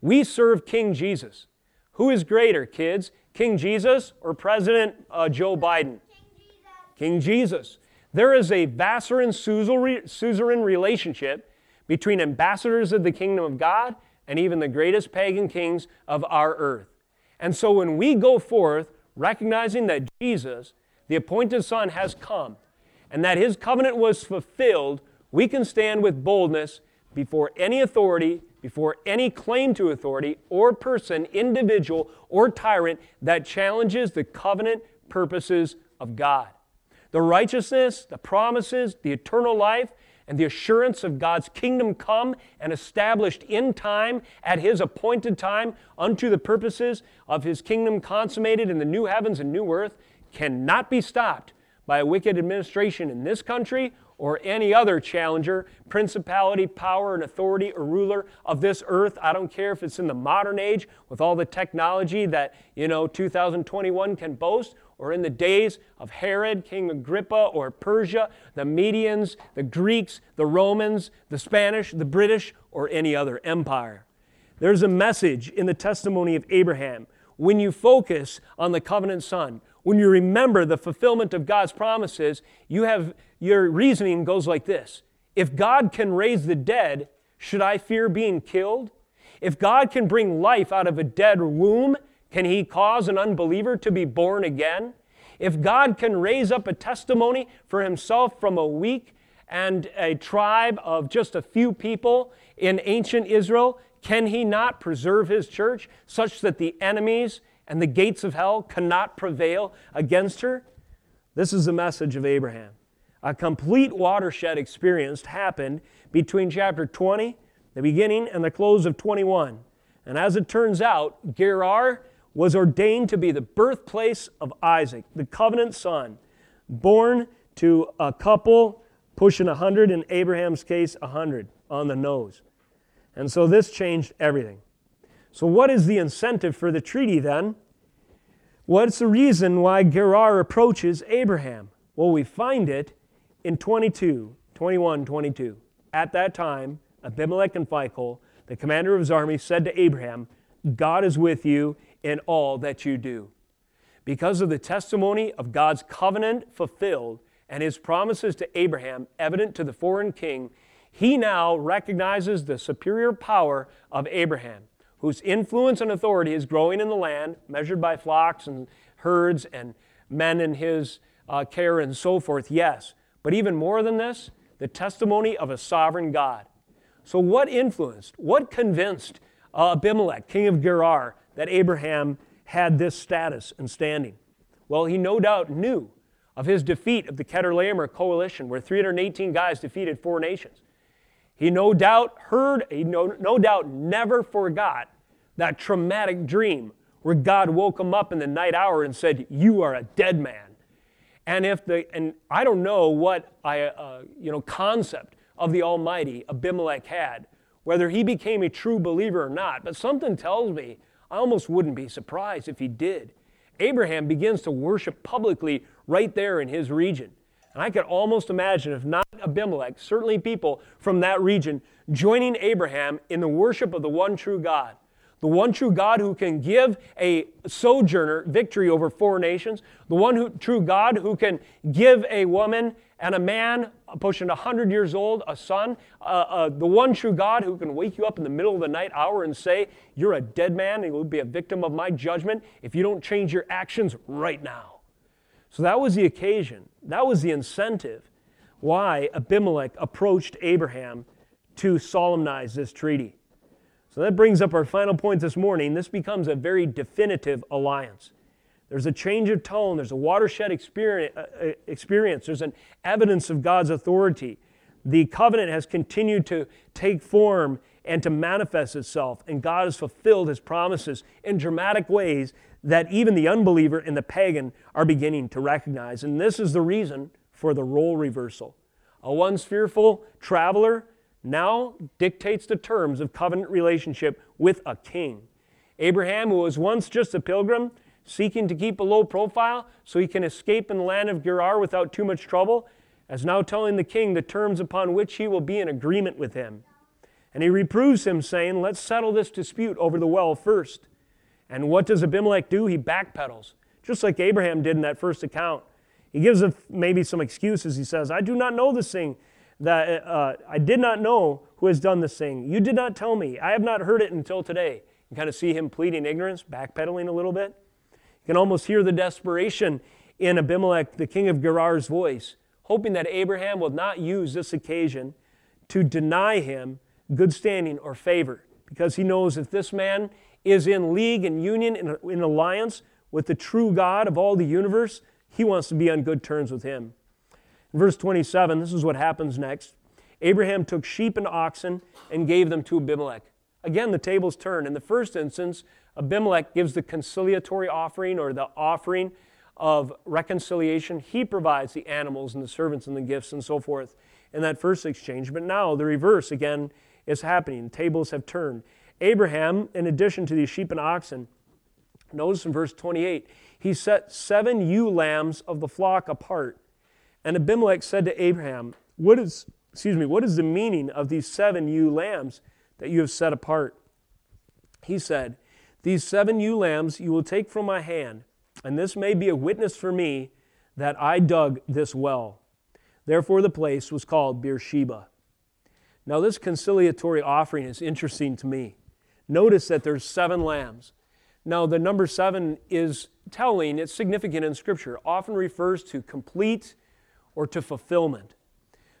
A: We serve King Jesus. Who is greater, kids? King Jesus or President uh, Joe Biden? King Jesus. King Jesus. There is a vassal and suzerain relationship between ambassadors of the kingdom of God and even the greatest pagan kings of our earth. And so when we go forth, recognizing that Jesus, the appointed Son, has come and that his covenant was fulfilled, we can stand with boldness before any authority, before any claim to authority or person, individual or tyrant that challenges the covenant purposes of God. The righteousness, the promises, the eternal life, and the assurance of God's kingdom come and established in time at his appointed time unto the purposes of his kingdom consummated in the new heavens and new earth cannot be stopped by a wicked administration in this country or any other challenger, principality, power, and authority or ruler of this earth. I don't care if it's in the modern age with all the technology that, you know, 2021 can boast, or in the days of Herod, King Agrippa, or Persia, the Medians, the Greeks, the Romans, the Spanish, the British, or any other empire. There's a message in the testimony of Abraham when you focus on the covenant son, when you remember the fulfillment of God's promises, you have your reasoning goes like this. If God can raise the dead, should I fear being killed? If God can bring life out of a dead womb, can he cause an unbeliever to be born again? If God can raise up a testimony for himself from a weak and a tribe of just a few people in ancient Israel, can he not preserve his church such that the enemies and the gates of hell cannot prevail against her? This is the message of Abraham. A complete watershed experience happened between chapter 20, the beginning, and the close of 21. And as it turns out, Gerar was ordained to be the birthplace of Isaac, the covenant son, born to a couple pushing 100, in Abraham's case, 100 on the nose. And so this changed everything. So, what is the incentive for the treaty then? What's the reason why Gerar approaches Abraham? Well, we find it in 22, 21, 22. At that time, Abimelech and Phicol, the commander of his army, said to Abraham, God is with you in all that you do. Because of the testimony of God's covenant fulfilled and his promises to Abraham evident to the foreign king, he now recognizes the superior power of Abraham, whose influence and authority is growing in the land, measured by flocks and herds and men in his uh, care and so forth, yes. But even more than this, the testimony of a sovereign God. So, what influenced, what convinced uh, Abimelech, king of Gerar, that Abraham had this status and standing? Well, he no doubt knew of his defeat of the Chedorlaomer coalition, where 318 guys defeated four nations. He no doubt heard, he no, no doubt never forgot that traumatic dream where God woke him up in the night hour and said, You are a dead man. And if the, and I don't know what I, uh, you know, concept of the Almighty Abimelech had, whether he became a true believer or not, but something tells me I almost wouldn't be surprised if he did. Abraham begins to worship publicly right there in his region. And I could almost imagine, if not Abimelech, certainly people from that region joining Abraham in the worship of the one true God. The one true God who can give a sojourner victory over four nations. The one who, true God who can give a woman and a man pushing 100 years old, a son, uh, uh, the one true God who can wake you up in the middle of the night hour and say, You're a dead man and you'll be a victim of my judgment if you don't change your actions right now. So that was the occasion, that was the incentive why Abimelech approached Abraham to solemnize this treaty. So that brings up our final point this morning. This becomes a very definitive alliance. There's a change of tone, there's a watershed experience, uh, uh, experience, there's an evidence of God's authority. The covenant has continued to take form and to manifest itself, and God has fulfilled his promises in dramatic ways that even the unbeliever and the pagan are beginning to recognize. And this is the reason for the role reversal. A once fearful traveler now dictates the terms of covenant relationship with a king. Abraham, who was once just a pilgrim, seeking to keep a low profile so he can escape in the land of Gerar without too much trouble, as now telling the king the terms upon which he will be in agreement with him. And he reproves him, saying, Let's settle this dispute over the well first. And what does Abimelech do? He backpedals, just like Abraham did in that first account. He gives maybe some excuses. He says, I do not know this thing, that uh, I did not know who has done this thing. You did not tell me. I have not heard it until today. You kind of see him pleading ignorance, backpedaling a little bit. Can almost hear the desperation in Abimelech, the king of Gerar's voice. hoping that Abraham will not use this occasion to deny him good standing or favor, because he knows if this man is in league and union, in, in alliance with the true God of all the universe, he wants to be on good terms with him. In verse 27, this is what happens next. Abraham took sheep and oxen and gave them to Abimelech. Again, the tables turn. In the first instance, Abimelech gives the conciliatory offering or the offering of reconciliation. He provides the animals and the servants and the gifts and so forth in that first exchange. But now the reverse again is happening. Tables have turned. Abraham, in addition to these sheep and oxen, notice in verse 28, he set seven ewe lambs of the flock apart. And Abimelech said to Abraham, What is, excuse me, what is the meaning of these seven ewe lambs that you have set apart? He said, These seven ewe lambs you will take from my hand, and this may be a witness for me that I dug this well. Therefore, the place was called Beersheba. Now, this conciliatory offering is interesting to me. Notice that there's seven lambs. Now, the number seven is telling, it's significant in Scripture, often refers to complete or to fulfillment.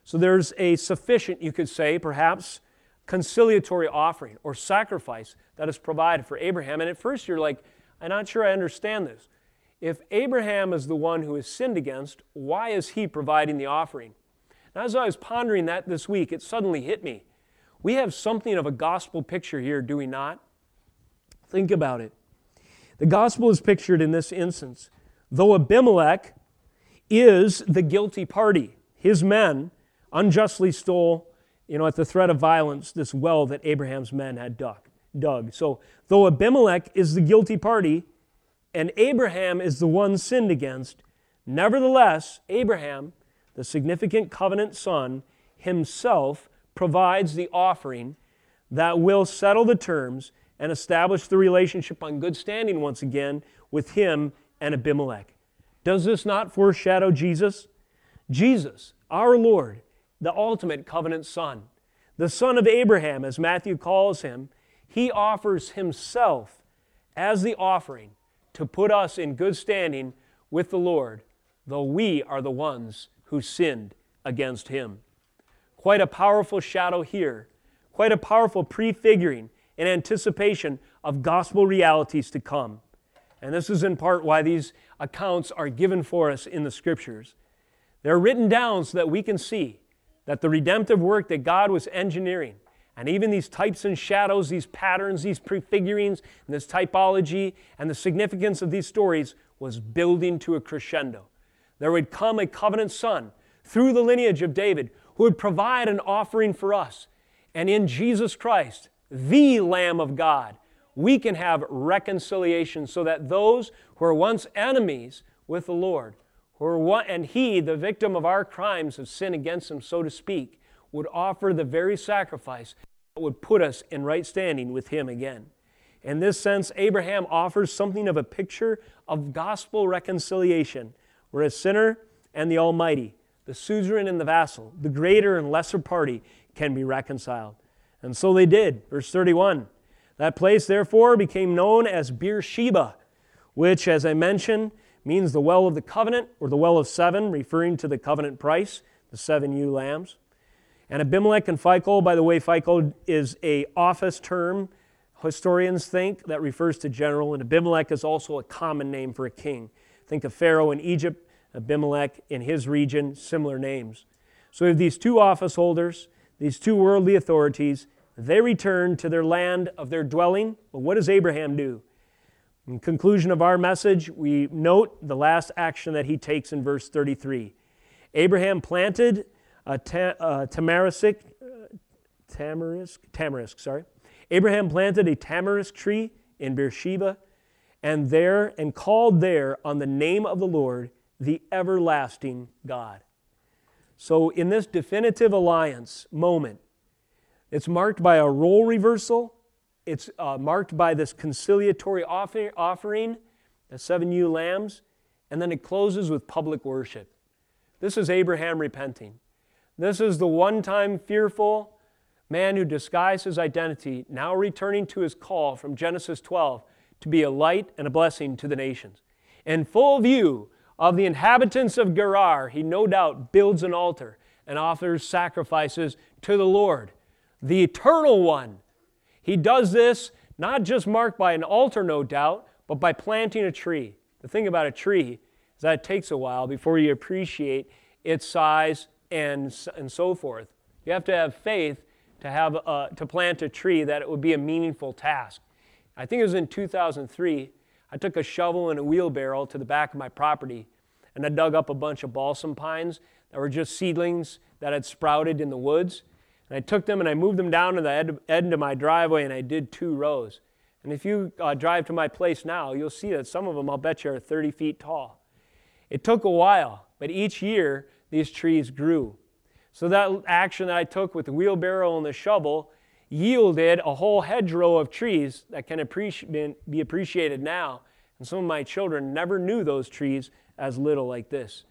A: So there's a sufficient, you could say, perhaps, conciliatory offering or sacrifice that is provided for Abraham. And at first you're like, I'm not sure I understand this. If Abraham is the one who is sinned against, why is he providing the offering? And as I was pondering that this week, it suddenly hit me. We have something of a gospel picture here, do we not? Think about it. The gospel is pictured in this instance. Though Abimelech is the guilty party, his men unjustly stole, you know, at the threat of violence, this well that Abraham's men had dug. dug. So, though Abimelech is the guilty party and Abraham is the one sinned against, nevertheless, Abraham, the significant covenant son, himself provides the offering that will settle the terms and establish the relationship on good standing once again with him and Abimelech. Does this not foreshadow Jesus? Jesus, our Lord, the ultimate covenant son, the son of Abraham, as Matthew calls him, he offers himself as the offering to put us in good standing with the Lord, though we are the ones who sinned against him. Quite a powerful shadow here, quite a powerful prefiguring in anticipation of gospel realities to come. And this is in part why these accounts are given for us in the scriptures. They're written down so that we can see that the redemptive work that God was engineering, and even these types and shadows, these patterns, these prefigurings, and this typology, and the significance of these stories was building to a crescendo. There would come a covenant son through the lineage of David who would provide an offering for us. And in Jesus Christ, the Lamb of God, we can have reconciliation so that those who were once enemies with the Lord, were one, and He, the victim of our crimes of sin against Him, so to speak, would offer the very sacrifice that would put us in right standing with Him again. In this sense, Abraham offers something of a picture of gospel reconciliation, where a sinner and the Almighty the suzerain and the vassal, the greater and lesser party, can be reconciled. And so they did. Verse 31. That place, therefore, became known as Beersheba, which, as I mentioned, means the well of the covenant, or the well of seven, referring to the covenant price, the seven ewe lambs. And Abimelech and Phicol, by the way, Phicol is a office term, historians think, that refers to general, and Abimelech is also a common name for a king. Think of Pharaoh in Egypt, Abimelech in his region, similar names. So we have these two office holders, these two worldly authorities. They return to their land of their dwelling. But what does Abraham do? In conclusion of our message, we note the last action that he takes in verse 33. Abraham planted a, ta- tamarisk, uh, tamarisk, tamarisk, sorry. Abraham planted a tamarisk tree in Beersheba, and there and called there on the name of the Lord the everlasting God. So, in this definitive alliance moment, it's marked by a role reversal. It's uh, marked by this conciliatory offer- offering, the seven ewe lambs, and then it closes with public worship. This is Abraham repenting. This is the one time fearful man who disguised his identity, now returning to his call from Genesis 12 to be a light and a blessing to the nations. In full view of the inhabitants of Gerar, he no doubt builds an altar and offers sacrifices to the Lord, the eternal one. He does this not just marked by an altar, no doubt, but by planting a tree. The thing about a tree is that it takes a while before you appreciate its size and, and so forth. You have to have faith to, have a, to plant a tree that it would be a meaningful task. I think it was in 2003. I took a shovel and a wheelbarrow to the back of my property and I dug up a bunch of balsam pines that were just seedlings that had sprouted in the woods. And I took them and I moved them down to the end of my driveway and I did two rows. And if you uh, drive to my place now, you'll see that some of them, I'll bet you, are 30 feet tall. It took a while, but each year these trees grew. So that action that I took with the wheelbarrow and the shovel yielded a whole hedgerow of trees that can appreci- be appreciated now. And some of my children never knew those trees as little like this.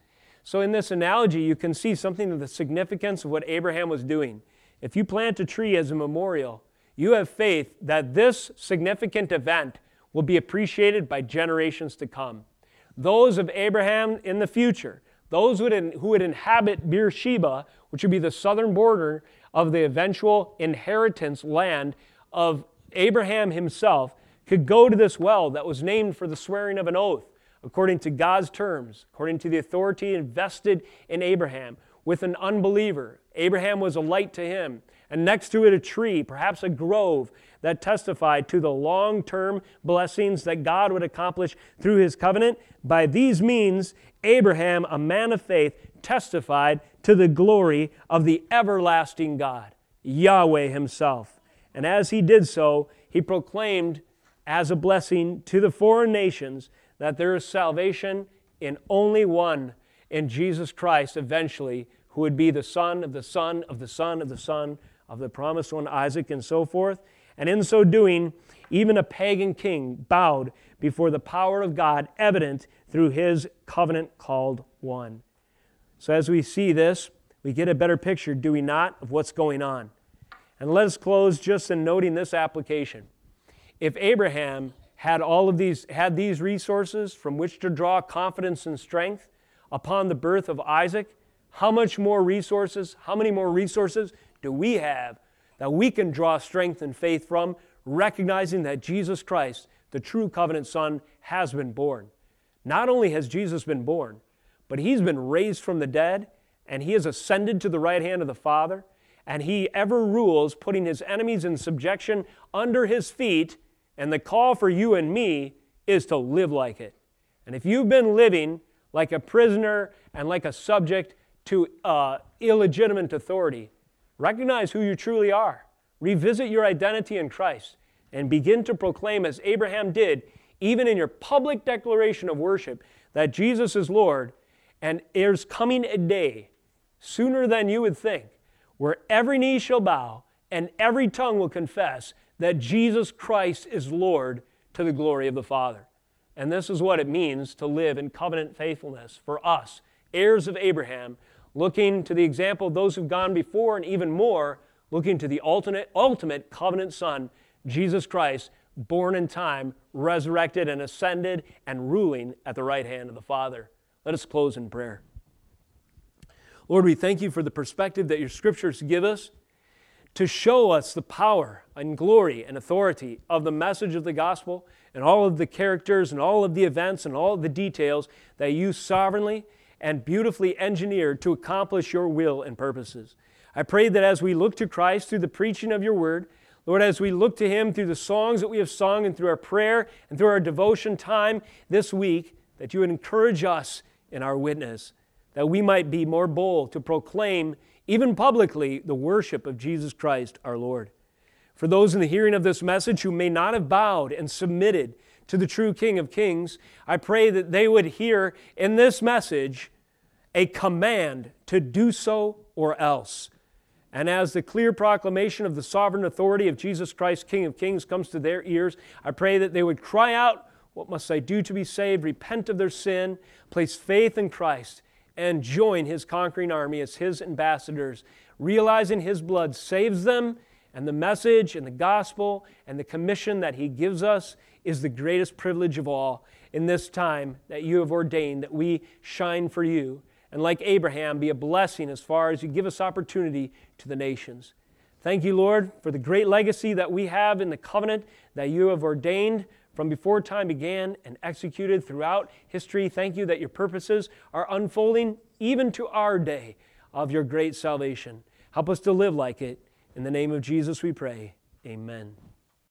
A: So, in this analogy, you can see something of the significance of what Abraham was doing. If you plant a tree as a memorial, you have faith that this significant event will be appreciated by generations to come. Those of Abraham in the future, those who would inhabit Beersheba, which would be the southern border of the eventual inheritance land of Abraham himself, could go to this well that was named for the swearing of an oath, according to God's terms, according to the authority invested in Abraham, with an unbeliever. Abraham was a light to him, and next to it a tree, perhaps a grove, that testified to the long term blessings that God would accomplish through his covenant. By these means, Abraham, a man of faith, testified to the glory of the everlasting God, Yahweh himself. And as he did so, he proclaimed as a blessing to the foreign nations that there is salvation in only one, in Jesus Christ, eventually, who would be the son of the son of the son of the son of the promised one, Isaac, and so forth. And in so doing, even a pagan king bowed before the power of God, evident through his covenant called one. So, as we see this, we get a better picture, do we not, of what's going on. And let us close just in noting this application. If Abraham had all of these had these resources from which to draw confidence and strength upon the birth of Isaac, how much more resources, how many more resources do we have that we can draw strength and faith from, recognizing that Jesus Christ, the true covenant Son, has been born? Not only has Jesus been born, but he's been raised from the dead and he has ascended to the right hand of the Father, and he ever rules, putting his enemies in subjection under his feet. And the call for you and me is to live like it. And if you've been living like a prisoner and like a subject to uh, illegitimate authority. Recognize who you truly are. Revisit your identity in Christ and begin to proclaim, as Abraham did, even in your public declaration of worship, that Jesus is Lord. And there's coming a day, sooner than you would think, where every knee shall bow and every tongue will confess that Jesus Christ is Lord to the glory of the Father. And this is what it means to live in covenant faithfulness for us, heirs of Abraham, looking to the example of those who've gone before, and even more, looking to the ultimate, ultimate covenant Son, Jesus Christ, born in time, resurrected and ascended, and ruling at the right hand of the Father. Let us close in prayer. Lord, we thank you for the perspective that your scriptures give us to show us the power and glory and authority of the message of the gospel and all of the characters and all of the events and all of the details that you sovereignly and beautifully engineered to accomplish your will and purposes. I pray that as we look to Christ through the preaching of your word, Lord, as we look to him through the songs that we have sung and through our prayer and through our devotion time this week, that you would encourage us in our witness, that we might be more bold to proclaim, even publicly, the worship of Jesus Christ our Lord. For those in the hearing of this message who may not have bowed and submitted to the true King of Kings, I pray that they would hear in this message a command to do so or else. And as the clear proclamation of the sovereign authority of Jesus Christ, King of Kings, comes to their ears, I pray that they would cry out, What must I do to be saved? Repent of their sin, place faith in Christ, and join his conquering army as his ambassadors, realizing his blood saves them, and the message and the gospel and the commission that he gives us is the greatest privilege of all. in this time that you have ordained that we shine for you and like Abraham be a blessing as far as you give us opportunity to the nations. Thank you, Lord, for the great legacy that we have in the covenant that you have ordained from before time began and executed throughout history. Thank you that your purposes are unfolding even to our day of your great salvation. Help us to live like it. In the name of Jesus we pray. Amen.